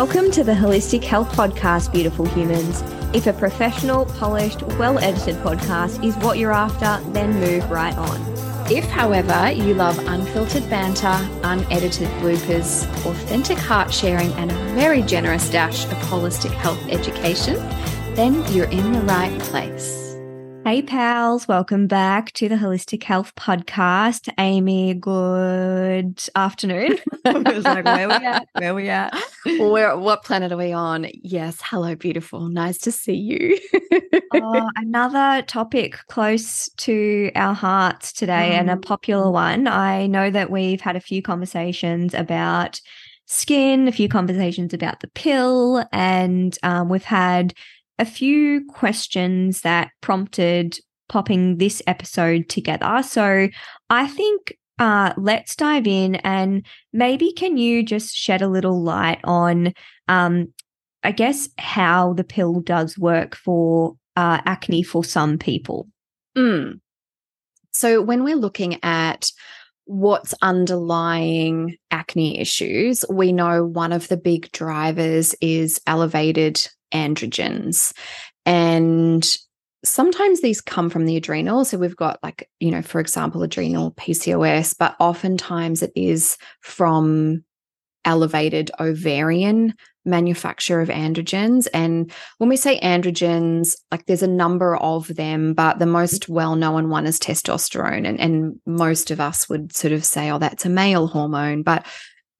Welcome to the Holistic Health Podcast, beautiful humans. If a professional, polished, well edited podcast is what you're after, then move right on. If, however, you love unfiltered banter, unedited bloopers, authentic heart sharing, and a very generous dash of holistic health education, then you're in the right place. Hey, pals, welcome back to the Holistic Health Podcast. Amie, good afternoon. I was like, where we at? Where we at? Where, what planet are we on? Yes, hello, beautiful. Nice to see you. oh, another topic close to our hearts today and a mm. popular one. I know that we've had a few conversations about skin, a few conversations about the pill, and um, we've had a few questions that prompted popping this episode together. So I think uh, let's dive in and maybe can you just shed a little light on, um, I guess, how the pill does work for uh, acne for some people? Mm. So when we're looking at what's underlying acne issues, we know one of the big drivers is elevated androgens. And sometimes these come from the adrenal. So we've got, like, you know, for example, adrenal PCOS, but oftentimes it is from elevated ovarian manufacture of androgens. And when we say androgens, like there's a number of them, but the most well known one is testosterone. And, and most of us would sort of say, oh, that's a male hormone. But,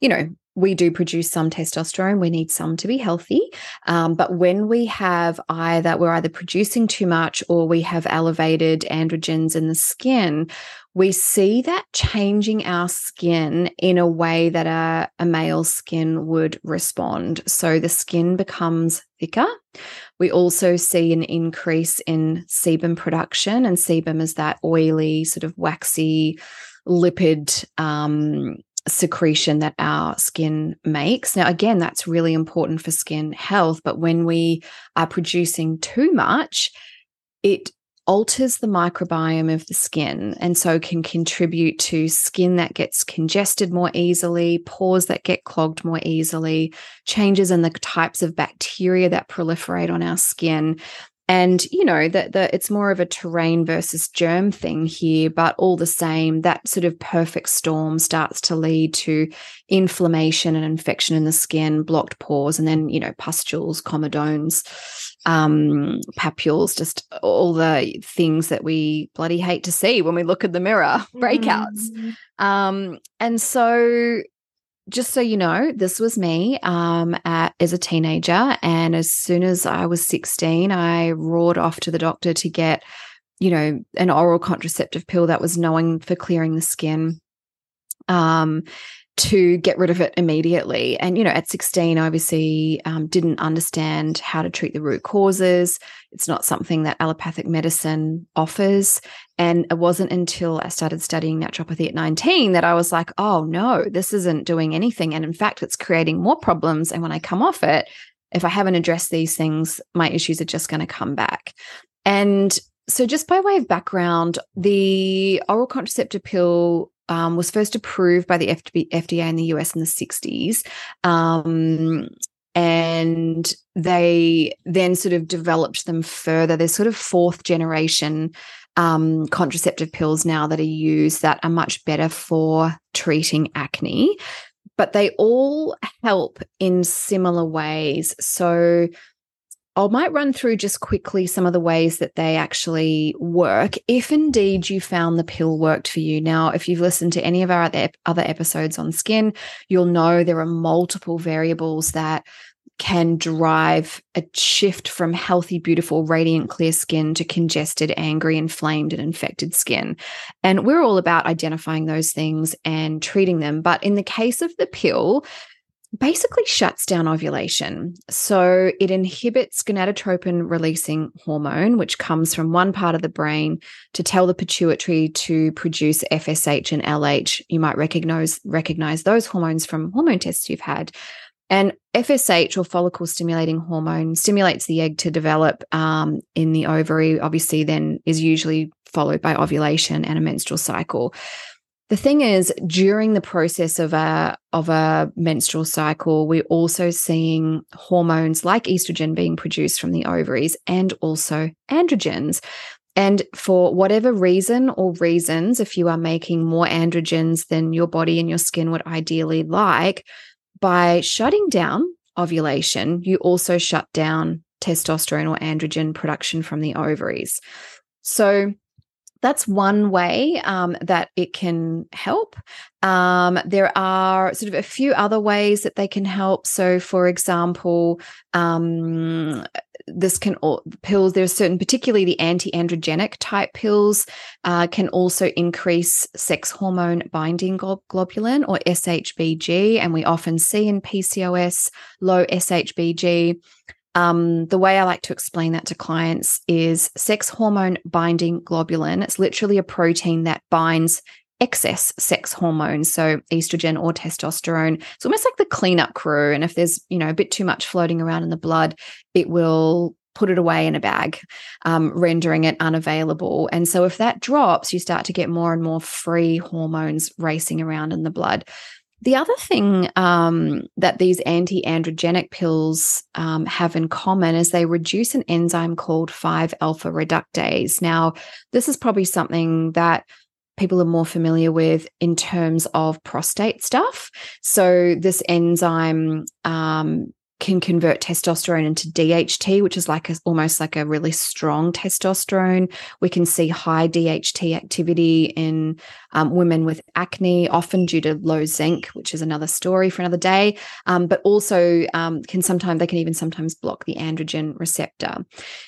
you know, we do produce some testosterone. We need some to be healthy. Um, but when we have either, we're either producing too much or we have elevated androgens in the skin, we see that changing our skin in a way that a, a male skin would respond. So the skin becomes thicker. We also see an increase in sebum production, and sebum is that oily, sort of waxy, lipid um, secretion that our skin makes. Now, again, that's really important for skin health, but when we are producing too much, it alters the microbiome of the skin and so can contribute to skin that gets congested more easily, pores that get clogged more easily, changes in the types of bacteria that proliferate on our skin and you know that the it's more of a terrain versus germ thing here but all the same that sort of perfect storm starts to lead to inflammation and infection in the skin blocked pores and then you know pustules comedones um papules just all the things that we bloody hate to see when we look in the mirror breakouts mm. um and so just so you know, this was me um, at, as a teenager. And as soon as I was 16, I roared off to the doctor to get, you know, an oral contraceptive pill that was known for clearing the skin. Um, to get rid of it immediately. And, you know, at 16, obviously um, didn't understand how to treat the root causes. It's not something that allopathic medicine offers. And it wasn't until I started studying naturopathy at 19 that I was like, oh no, this isn't doing anything. And in fact, it's creating more problems. And when I come off it, if I haven't addressed these things, my issues are just going to come back. And so, just by way of background, the oral contraceptive pill um, was first approved by the FDA in the US in the 60s. Um, and they then sort of developed them further. There's sort of fourth generation um, contraceptive pills now that are used that are much better for treating acne, but they all help in similar ways. So I might run through just quickly some of the ways that they actually work, if indeed you found the pill worked for you. Now, if you've listened to any of our other episodes on skin, you'll know there are multiple variables that can drive a shift from healthy, beautiful, radiant, clear skin to congested, angry, inflamed, and infected skin. And we're all about identifying those things and treating them. But in the case of the pill, basically shuts down ovulation. So it inhibits gonadotropin releasing hormone, which comes from one part of the brain to tell the pituitary to produce FSH and LH. You might recognize recognize those hormones from hormone tests you've had. And FSH or follicle stimulating hormone stimulates the egg to develop um, in the ovary, obviously, then is usually followed by ovulation and a menstrual cycle. The thing is, during the process of a of a menstrual cycle, we're also seeing hormones like estrogen being produced from the ovaries and also androgens. And for whatever reason or reasons, if you are making more androgens than your body and your skin would ideally like, by shutting down ovulation, you also shut down testosterone or androgen production from the ovaries. So that's one way um, that it can help. Um, there are sort of a few other ways that they can help. So, for example, um, this can all pills. There's certain, particularly the anti-androgenic type pills, uh, can also increase sex hormone binding globulin or SHBG, and we often see in PCOS low SHBG. Um, the way I like to explain that to clients is sex hormone binding globulin. It's literally a protein that binds excess sex hormones, so estrogen or testosterone. It's almost like the cleanup crew. And if there's, you know, a bit too much floating around in the blood, it will put it away in a bag, um, rendering it unavailable. And so if that drops, you start to get more and more free hormones racing around in the blood. The other thing um, that these anti androgenic pills um, have in common is they reduce an enzyme called 5 alpha reductase. Now, this is probably something that people are more familiar with in terms of prostate stuff. So, this enzyme um, can convert testosterone into DHT, which is like a, almost like a really strong testosterone. We can see high DHT activity in um, women with acne, often due to low zinc, which is another story for another day. Um, but also um, can sometimes they can even sometimes block the androgen receptor.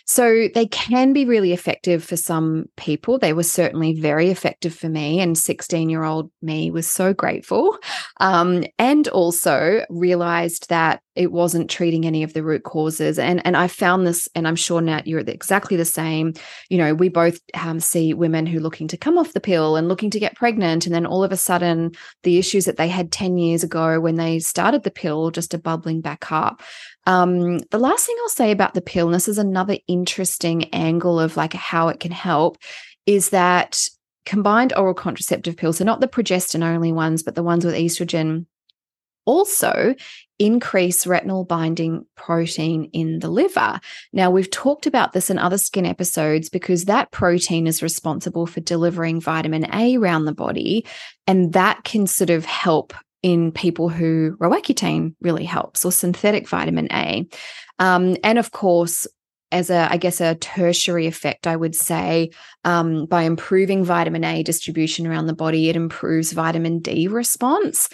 So they can be really effective for some people. They were certainly very effective for me, and 16 year old me was so grateful. Um, and also realized that it wasn't treating any of the root causes. And and I found this, and I'm sure Nat, you're exactly the same. You know, we both um, see women who are looking to come off the pill and looking to get pregnant, and then all of a sudden, the issues that they had 10 years ago when they started the pill just are bubbling back up. Um, the last thing I'll say about the pill, and this is another interesting angle of like how it can help, is that combined oral contraceptive pills, so not the progestin only ones, but the ones with estrogen also increase retinol binding protein in the liver. Now, we've talked about this in other skin episodes because that protein is responsible for delivering vitamin A around the body, and that can sort of help in people who Roaccutane really helps or synthetic vitamin A. Um, and of course, as a, I guess, a tertiary effect, I would say, um, by improving vitamin A distribution around the body, it improves vitamin D response.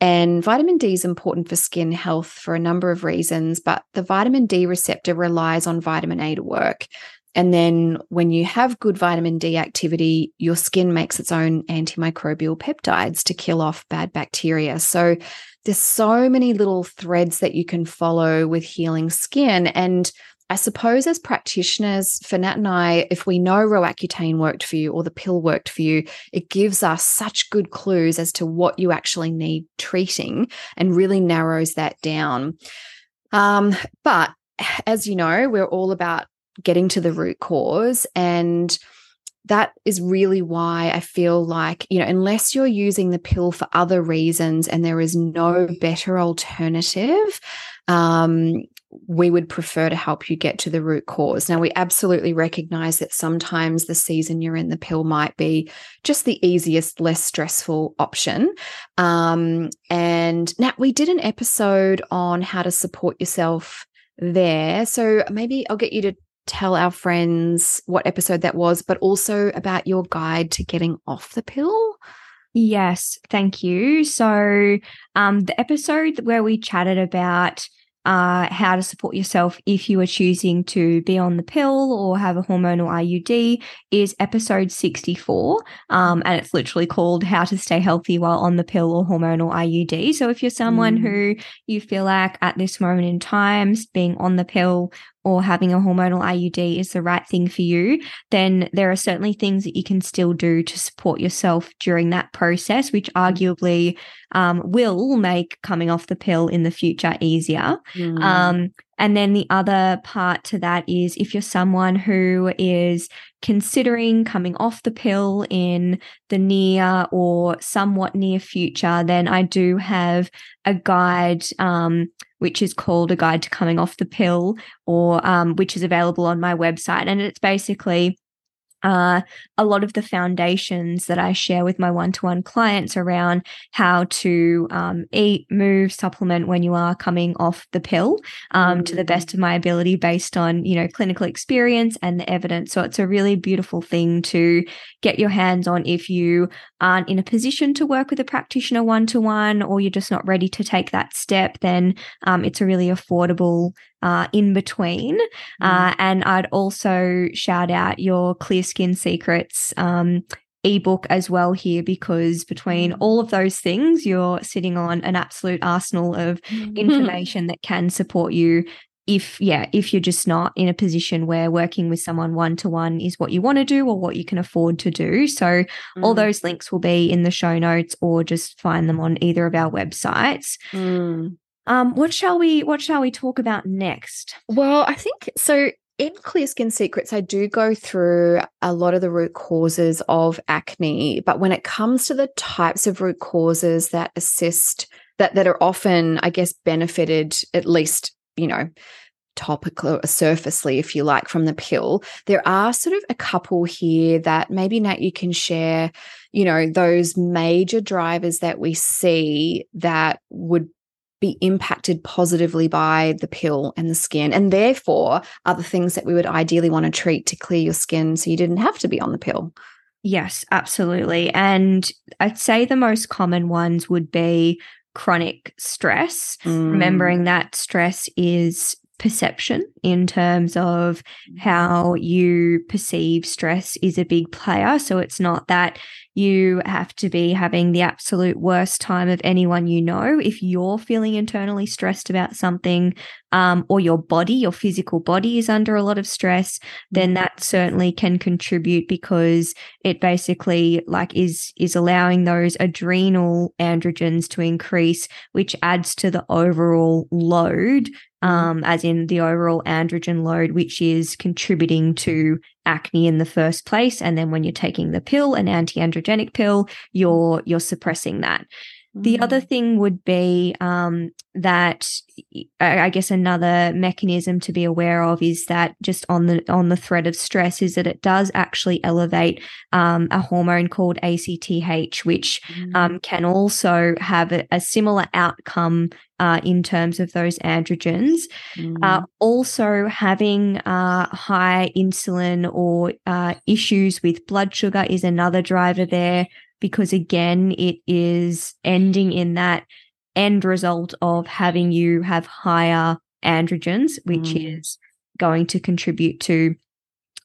And vitamin D is important for skin health for a number of reasons, but the vitamin D receptor relies on vitamin A to work. And then when you have good vitamin D activity, your skin makes its own antimicrobial peptides to kill off bad bacteria. So there's so many little threads that you can follow with healing skin. And I suppose as practitioners, for Nat and I, if we know Roaccutane worked for you or the pill worked for you, it gives us such good clues as to what you actually need treating and really narrows that down. Um, but as you know, we're all about getting to the root cause and that is really why I feel like, you know, unless you're using the pill for other reasons and there is no better alternative, um, we would prefer to help you get to the root cause. Now, we absolutely recognize that sometimes the season you're in, the pill might be just the easiest, less stressful option. Um, and now we did an episode on how to support yourself there. So maybe I'll get you to tell our friends what episode that was, but also about your guide to getting off the pill. Yes, thank you. So, um, the episode where we chatted about uh, how to support yourself if you are choosing to be on the pill or have a hormonal IUD is episode 64. Um, and it's literally called How to Stay Healthy While on the Pill or Hormonal IUD. So if you're someone mm. who you feel like at this moment in time, being on the pill or having a hormonal IUD is the right thing for you, then there are certainly things that you can still do to support yourself during that process, which arguably um, will make coming off the pill in the future easier. Mm. Um, and then the other part to that is if you're someone who is considering coming off the pill in the near or somewhat near future, then I do have a guide, um, which is called A Guide to Coming Off the Pill, or um, which is available on my website. And it's basically uh, a lot of the foundations that I share with my one to one clients around how to um, eat, move, supplement when you are coming off the pill um, mm-hmm. to the best mm. of my ability based on, you know, clinical experience and the evidence. So it's a really beautiful thing to get your hands on if you aren't in a position to work with a practitioner one to one or you're just not ready to take that step, then um, it's a really affordable uh, in between. Mm. Uh, and I'd also shout out your Clear Skin Secrets um, ebook as well here because between mm. all of those things, you're sitting on an absolute arsenal of mm. information that can support you. If, yeah, if you're just not in a position where working with someone one to one is what you want to do or what you can afford to do. So, mm. all those links will be in the show notes or just find them on either of our websites. Mm. Um, what shall we what shall we talk about next? Well, I think so in Clear Skin Secrets, I do go through a lot of the root causes of acne, but when it comes to the types of root causes that assist that that are often, I guess, benefited at least, you know, topical or surfacely, if you like, from the pill, there are sort of a couple here that maybe Nat you can share, you know, those major drivers that we see that would be impacted positively by the pill and the skin, and therefore are the things that we would ideally want to treat to clear your skin so you didn't have to be on the pill. Yes, absolutely. And I'd say the most common ones would be chronic stress, mm. remembering that stress is perception in terms of how you perceive stress is a big player. So it's not that you have to be having the absolute worst time of anyone you know. If you're feeling internally stressed about something, um, or your body, your physical body is under a lot of stress, then that certainly can contribute because it basically like is is allowing those adrenal androgens to increase, which adds to the overall load. Um, as in the overall androgen load, which is contributing to acne in the first place. And then when you're taking the pill, an anti-androgenic pill, you're you're suppressing that. The mm. other thing would be um, that I guess another mechanism to be aware of is that just on the on the thread of stress is that it does actually elevate um, a hormone called ACTH, which mm. um, can also have a, a similar outcome uh, in terms of those androgens. Mm. Uh, also, having uh, high insulin or uh, issues with blood sugar is another driver there because again, it is ending in that end result of having you have higher androgens, which mm. is going to contribute to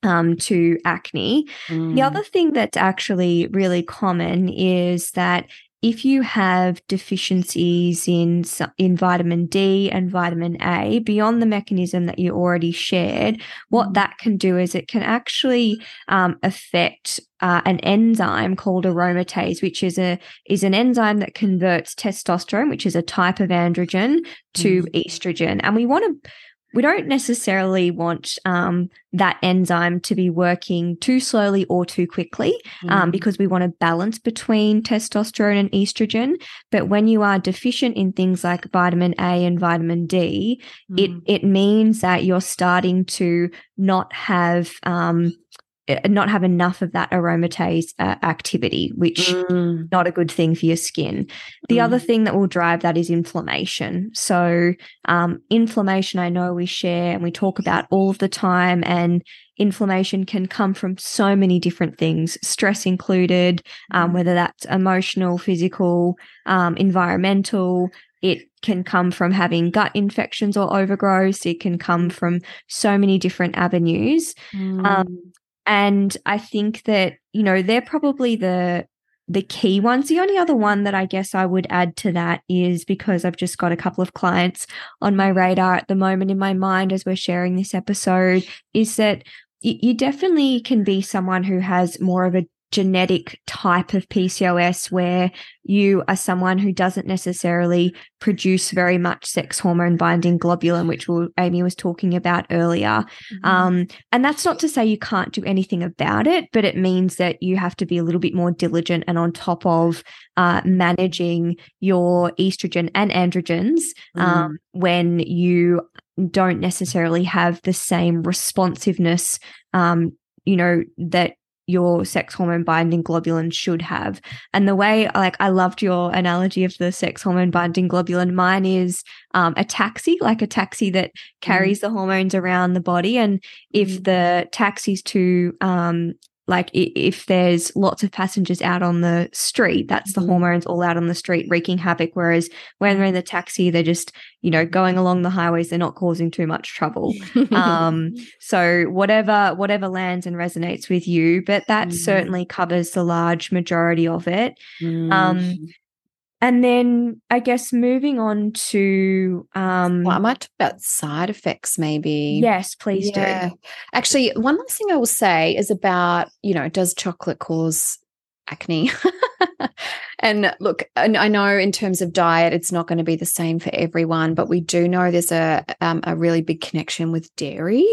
um, to acne. Mm. The other thing that's actually really common is that if you have deficiencies in in vitamin D and vitamin A beyond the mechanism that you already shared, what mm. that can do is it can actually um, affect uh, an enzyme called aromatase, which is a is an enzyme that converts testosterone, which is a type of androgen, to mm. estrogen, and we want to we don't necessarily want um, that enzyme to be working too slowly or too quickly um, mm. um, because we want a balance between testosterone and estrogen. But when you are deficient in things like vitamin A and vitamin D, mm. it it means that you're starting to not have um, not have enough of that aromatase uh, activity, which mm. not a good thing for your skin. The mm. other thing that will drive that is inflammation. So, um, inflammation, I know we share and we talk about all of the time, and inflammation can come from so many different things, stress included, um, mm. whether that's emotional, physical, um, environmental. It can come from having gut infections or overgrowth. It can come from so many different avenues. Um, mm. And I think that, you know, they're probably the the key ones. The only other one that I guess I would add to that is because I've just got a couple of clients on my radar at the moment in my mind as we're sharing this episode is that you definitely can be someone who has more of a genetic type of PCOS where you are someone who doesn't necessarily produce very much sex hormone binding globulin, which Amie was talking about earlier. Mm-hmm. Um, and that's not to say you can't do anything about it, but it means that you have to be a little bit more diligent and on top of uh, managing your estrogen and androgens mm. um, when you don't necessarily have the same responsiveness um, you know that your sex hormone binding globulin should have. And the way, like, I loved your analogy of the sex hormone binding globulin. Mine is um, a taxi, like a taxi that carries mm. the hormones around the body. And if mm. the taxi's too um, like if there's lots of passengers out on the street that's the mm-hmm. hormones all out on the street wreaking havoc whereas when they're in the taxi they're just you know going along the highways they're not causing too much trouble um so whatever whatever lands and resonates with you but that mm. certainly covers the large majority of it mm. um and then I guess moving on to um well, I might talk about side effects maybe. Yes, please yeah. do. Actually, one last thing I will say is about, you know, does chocolate cause acne? and look, I know in terms of diet, it's not going to be the same for everyone, but we do know there's a um, a really big connection with dairy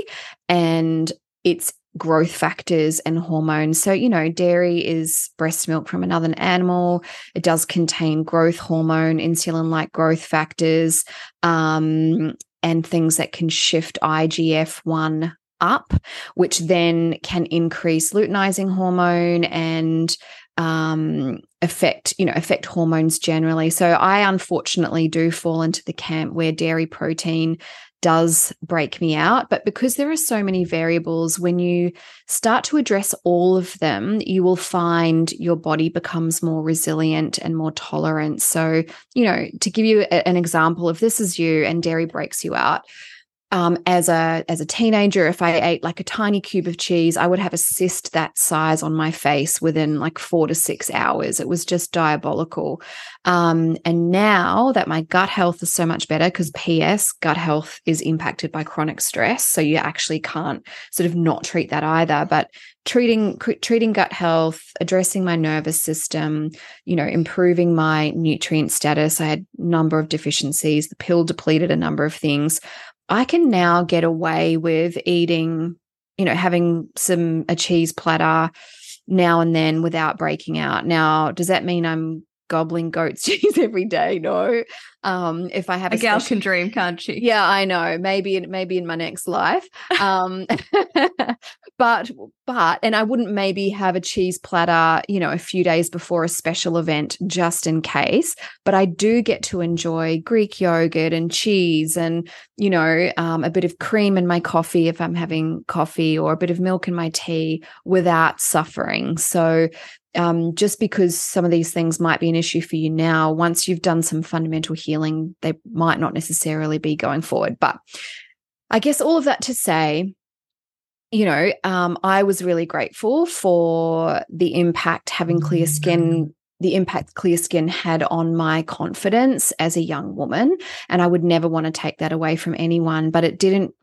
and its growth factors and hormones. So, you know, dairy is breast milk from another animal. It does contain growth hormone, insulin like growth factors, um, and things that can shift IGF 1 up, which then can increase luteinizing hormone and um, affect you know affect hormones generally so i unfortunately do fall into the camp where dairy protein does break me out. But because there are so many variables, when you start to address all of them, you will find your body becomes more resilient and more tolerant. So, you know, to give you a, an example, if this is you and dairy breaks you out, um, as a as a teenager, if I ate like a tiny cube of cheese, I would have a cyst that size on my face within like four to six hours. It was just diabolical. Um, and now that my gut health is so much better, because PS gut health is impacted by chronic stress, so you actually can't sort of not treat that either. But treating treating gut health, addressing my nervous system, you know, improving my nutrient status. I had a number of deficiencies. The pill depleted a number of things I can now get away with eating, you know, having some a cheese platter now and then without breaking out. Now, does that mean I'm gobbling goat's cheese every day? No. Um, if I have a, a gal special- can dream, can't she? Yeah, I know. Maybe maybe in my next life. Um, but but and I wouldn't maybe have a cheese platter, you know, a few days before a special event just in case. But I do get to enjoy Greek yogurt and cheese and you know um, a bit of cream in my coffee if I'm having coffee or a bit of milk in my tea without suffering. So um, just because some of these things might be an issue for you now, once you've done some fundamental healing, they might not necessarily be going forward. But I guess all of that to say, you know, um, I was really grateful for the impact having clear skin the impact clear skin had on my confidence as a young woman. And I would never want to take that away from anyone, but it didn't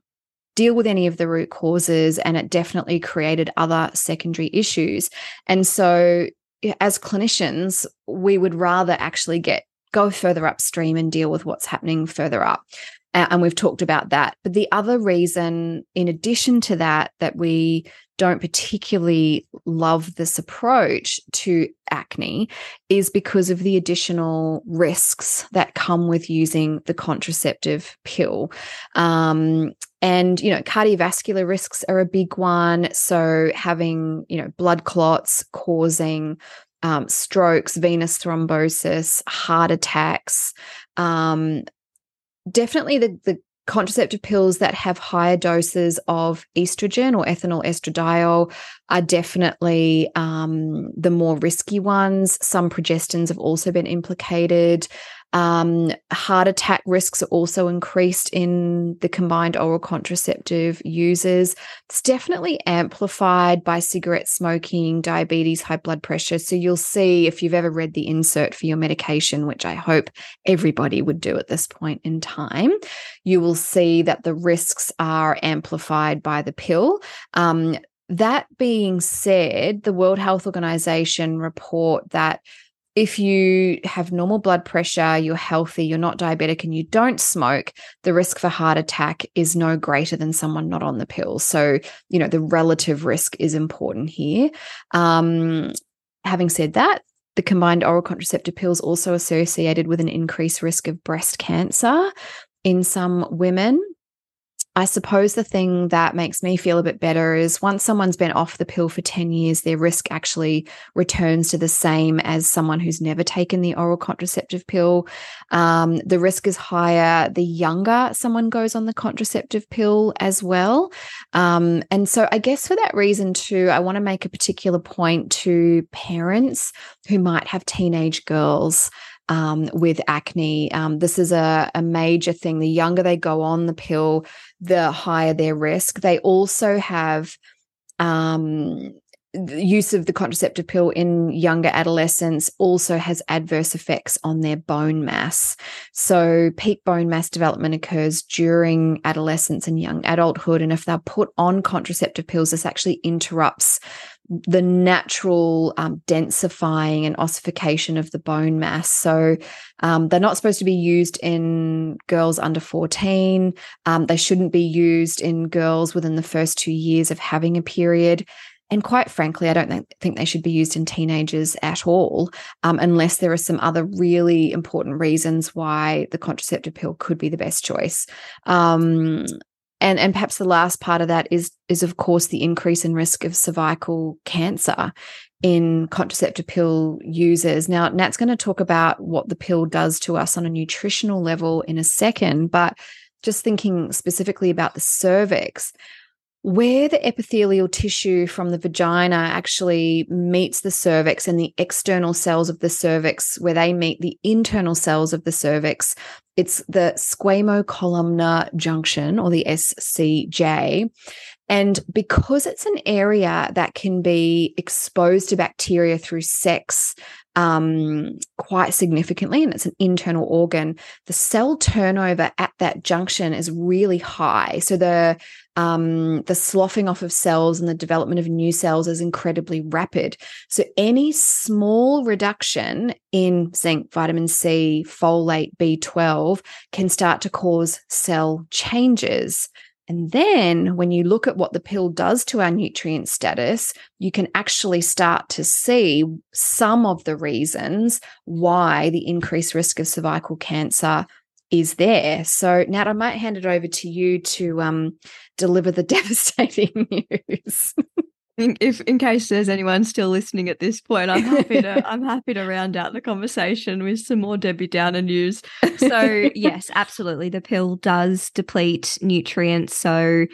deal with any of the root causes and it definitely created other secondary issues. And so as clinicians, we would rather actually get go further upstream and deal with what's happening further up and we've talked about that. But the other reason, in addition to that, that we don't particularly love this approach to acne is because of the additional risks that come with using the contraceptive pill. Um, and, you know, cardiovascular risks are a big one. So having, you know, blood clots causing um, strokes, venous thrombosis, heart attacks, um, definitely the, the contraceptive pills that have higher doses of estrogen or ethinyl estradiol are definitely um, the more risky ones. Some progestins have also been implicated. Um, heart attack risks are also increased in the combined oral contraceptive users. It's definitely amplified by cigarette smoking, diabetes, high blood pressure. So you'll see if you've ever read the insert for your medication, which I hope everybody would do at this point in time, you will see that the risks are amplified by the pill. Um, that being said, the World Health Organization report that if you have normal blood pressure, you're healthy, you're not diabetic, and you don't smoke, the risk for heart attack is no greater than someone not on the pill. So, you know, the relative risk is important here. Um, having said that, the combined oral contraceptive pills also associated with an increased risk of breast cancer in some women. I suppose the thing that makes me feel a bit better is once someone's been off the pill for 10 years, their risk actually returns to the same as someone who's never taken the oral contraceptive pill. Um, the risk is higher the younger someone goes on the contraceptive pill as well. Um, and so, I guess for that reason, too, I want to make a particular point to parents who might have teenage girls um, with acne. Um, this is a, a major thing. The younger they go on the pill, the higher their risk. They also have um, the use of the contraceptive pill in younger adolescents also has adverse effects on their bone mass. So, peak bone mass development occurs during adolescence and young adulthood. And if they're put on contraceptive pills, this actually interrupts the natural um, densifying and ossification of the bone mass. So um, they're not supposed to be used in girls under 14. Um, they shouldn't be used in girls within the first two years of having a period. And quite frankly, I don't think, they should be used in teenagers at all, um, unless there are some other really important reasons why the contraceptive pill could be the best choice. Um, and and perhaps the last part of that is is of course the increase in risk of cervical cancer in contraceptive pill users. Now, Nat's going to talk about what the pill does to us on a nutritional level in a second, but just thinking specifically about the cervix, where the epithelial tissue from the vagina actually meets the cervix and the external cells of the cervix, where they meet the internal cells of the cervix, it's the squamocolumnar junction or the SCJ. And because it's an area that can be exposed to bacteria through sex um, quite significantly, and it's an internal organ, the cell turnover at that junction is really high. So the um, the sloughing off of cells and the development of new cells is incredibly rapid. So any small reduction in zinc, vitamin C, folate, B12 can start to cause cell changes. And then when you look at what the pill does to our nutrient status, you can actually start to see some of the reasons why the increased risk of cervical cancer is there. So, Nat, I might hand it over to you to um, deliver the devastating news. if in case there's anyone still listening at this point, I'm happy to I'm happy to round out the conversation with some more Debbie Downer news. So yes, absolutely, the pill does deplete nutrients. So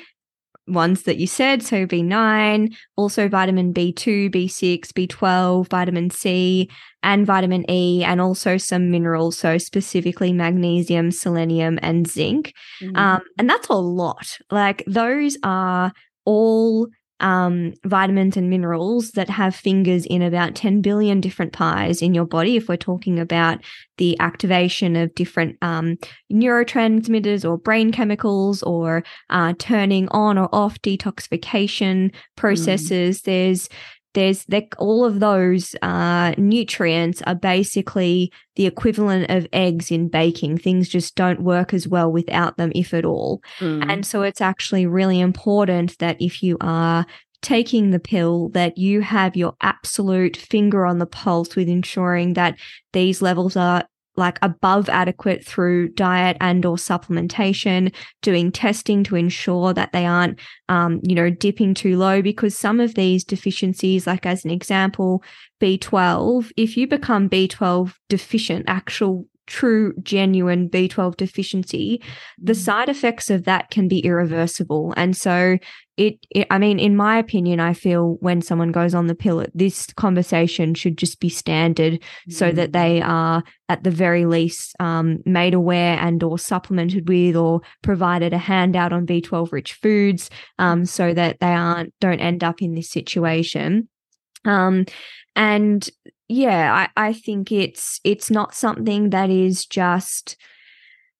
ones that you said, so B9, also vitamin B2, B6, B12, vitamin C, and vitamin E, and also some minerals, so specifically magnesium, selenium, and zinc. Mm-hmm. Um, and that's a lot. Like those are all um, vitamins and minerals that have fingers in about 10 billion different pies in your body. If we're talking about the activation of different um, neurotransmitters or brain chemicals or uh, turning on or off detoxification processes, mm. there's there's that all of those uh, nutrients are basically the equivalent of eggs in baking. Things just don't work as well without them, if at all. Mm. And so it's actually really important that if you are taking the pill that you have your absolute finger on the pulse with ensuring that these levels are like above adequate through diet and or supplementation doing testing to ensure that they aren't um, you know dipping too low because some of these deficiencies like as an example b12 if you become b12 deficient actual true genuine b12 deficiency the mm. side effects of that can be irreversible and so it, it, i mean in my opinion i feel when someone goes on the pill this conversation should just be standard mm-hmm. so that they mm. are at the very least um, made aware and or supplemented with or provided a handout on b12 rich foods um, so that they aren't don't end up in this situation um, and yeah I, I think it's it's not something that is just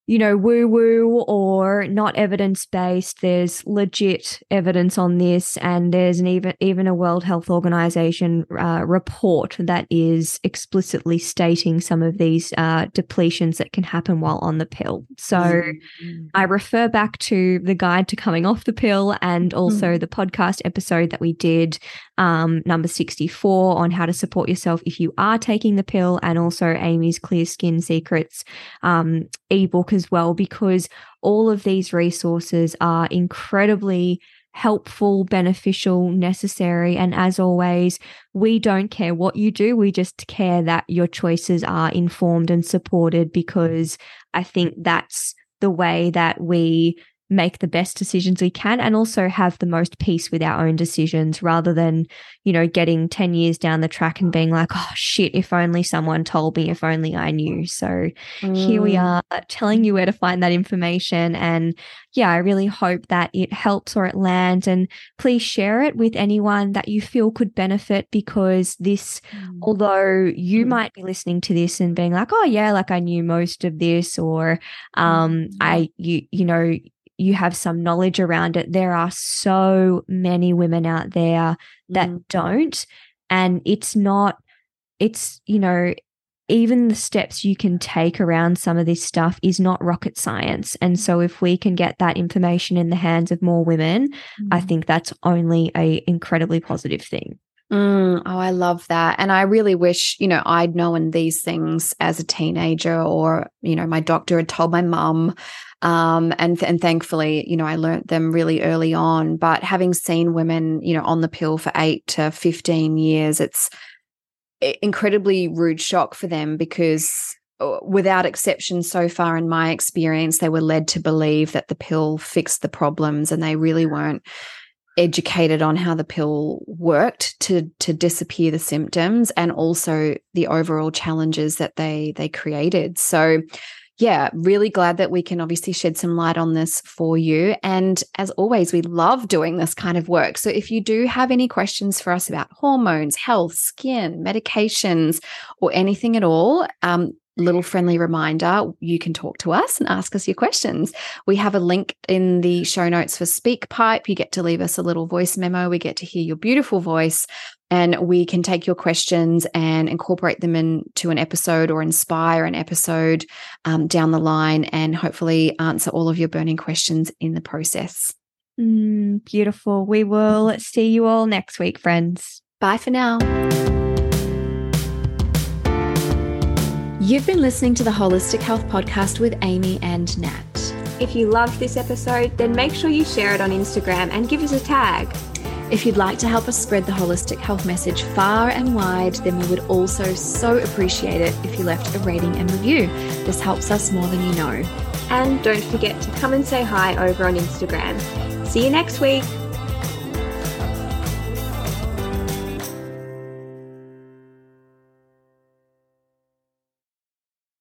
you know, woo woo or not evidence based. There's legit evidence on this, and there's an even even a World Health Organization uh, report that is explicitly stating some of these uh, depletions that can happen while on the pill. So mm-hmm. I refer back to the guide to coming off the pill and also mm-hmm. the podcast episode that we did, um, number 64, on how to support yourself if you are taking the pill, and also Amie's Clear Skin Secrets um, ebook as well, because all of these resources are incredibly helpful, beneficial, necessary. And as always, we don't care what you do. We just care that your choices are informed and supported because I think that's the way that we make the best decisions we can and also have the most peace with our own decisions rather than, you know, getting 10 years down the track and being like, oh shit, if only someone told me, if only I knew. So mm. here we mm. are telling you where to find that information. And yeah, I really hope that it helps or it lands. And please share it with anyone that you feel could benefit because this, mm. although you mm. might be listening to this and being like, oh yeah, like I knew most of this, or um, mm. I, you, you know, you have some knowledge around it. There are so many women out there that mm. don't. And it's not, it's, you know, even the steps you can take around some of this stuff is not rocket science. And so if we can get that information in the hands of more women, mm. I think that's only a incredibly positive thing. Mm, oh, I love that. And I really wish, you know, I'd known these things as a teenager or, you know, my doctor had told my mum. Um, and, and thankfully, you know, I learned them really early on. But having seen women, you know, on the pill for eight to 15 years, it's incredibly rude shock for them because uh, without exception so far in my experience they were led to believe that the pill fixed the problems and they really weren't educated on how the pill worked to to disappear the symptoms and also the overall challenges that they they created. So yeah really glad that we can obviously shed some light on this for you. And as always we love doing this kind of work. So if you do have any questions for us about hormones health skin medications or anything at all um, little friendly reminder you can talk to us and ask us your questions. We have a link in the show notes for SpeakPipe. You get to leave us a little voice memo. We get to hear your beautiful voice and we can take your questions and incorporate them into an episode or inspire an episode um, down the line and hopefully answer all of your burning questions in the process. Mm, beautiful. We will see you all next week, friends. Bye for now. You've been listening to the Holistic Health Podcast with Amie and Nat. If you loved this episode, then make sure you share it on Instagram and give us a tag. If you'd like to help us spread the holistic health message far and wide, then we would also so appreciate it if you left a rating and review. This helps us more than you know. And don't forget to come and say hi over on Instagram. See you next week.